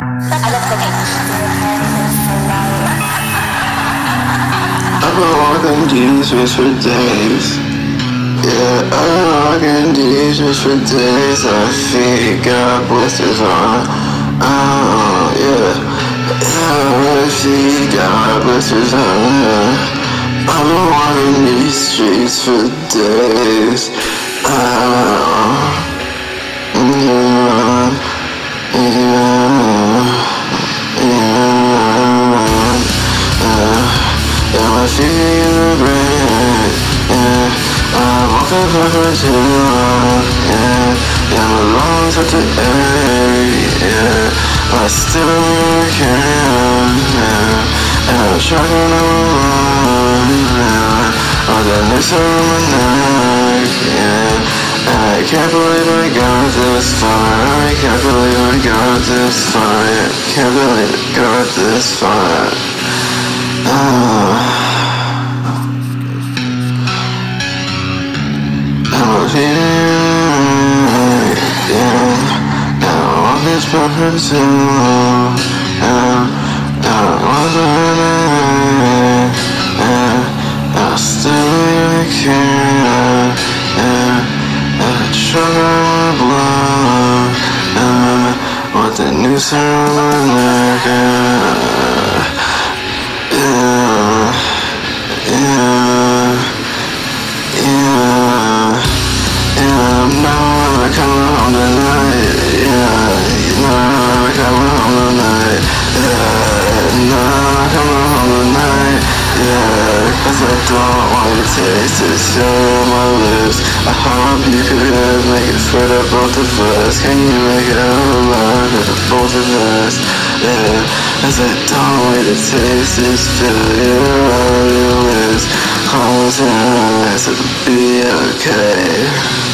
I've been walking these streets for days. Yeah, I've been walking these streets for days. My feet got blisters on. Oh, yeah. My feet got blisters on. I've been walking these streets for days. Oh, In the bread. Yeah, I woke up for too long. Yeah, yeah, my lungs are too airy. Yeah, but I still carry on. Yeah, and I'm struggling alone. Yeah, all the noose around my neck. Yeah. And I can't believe I got this far. I can't believe I got this far. I can't believe I got this far. I'm long. Yeah, now I wasn't. Yeah, I still really care. And try to blow. The noose around to taste still on my lips. I hope you could make it for the both of us. Can you make it alive for the both of us? Yeah, 'cause I don't want to taste this failure on your lips. Close your eyes, it'll be okay.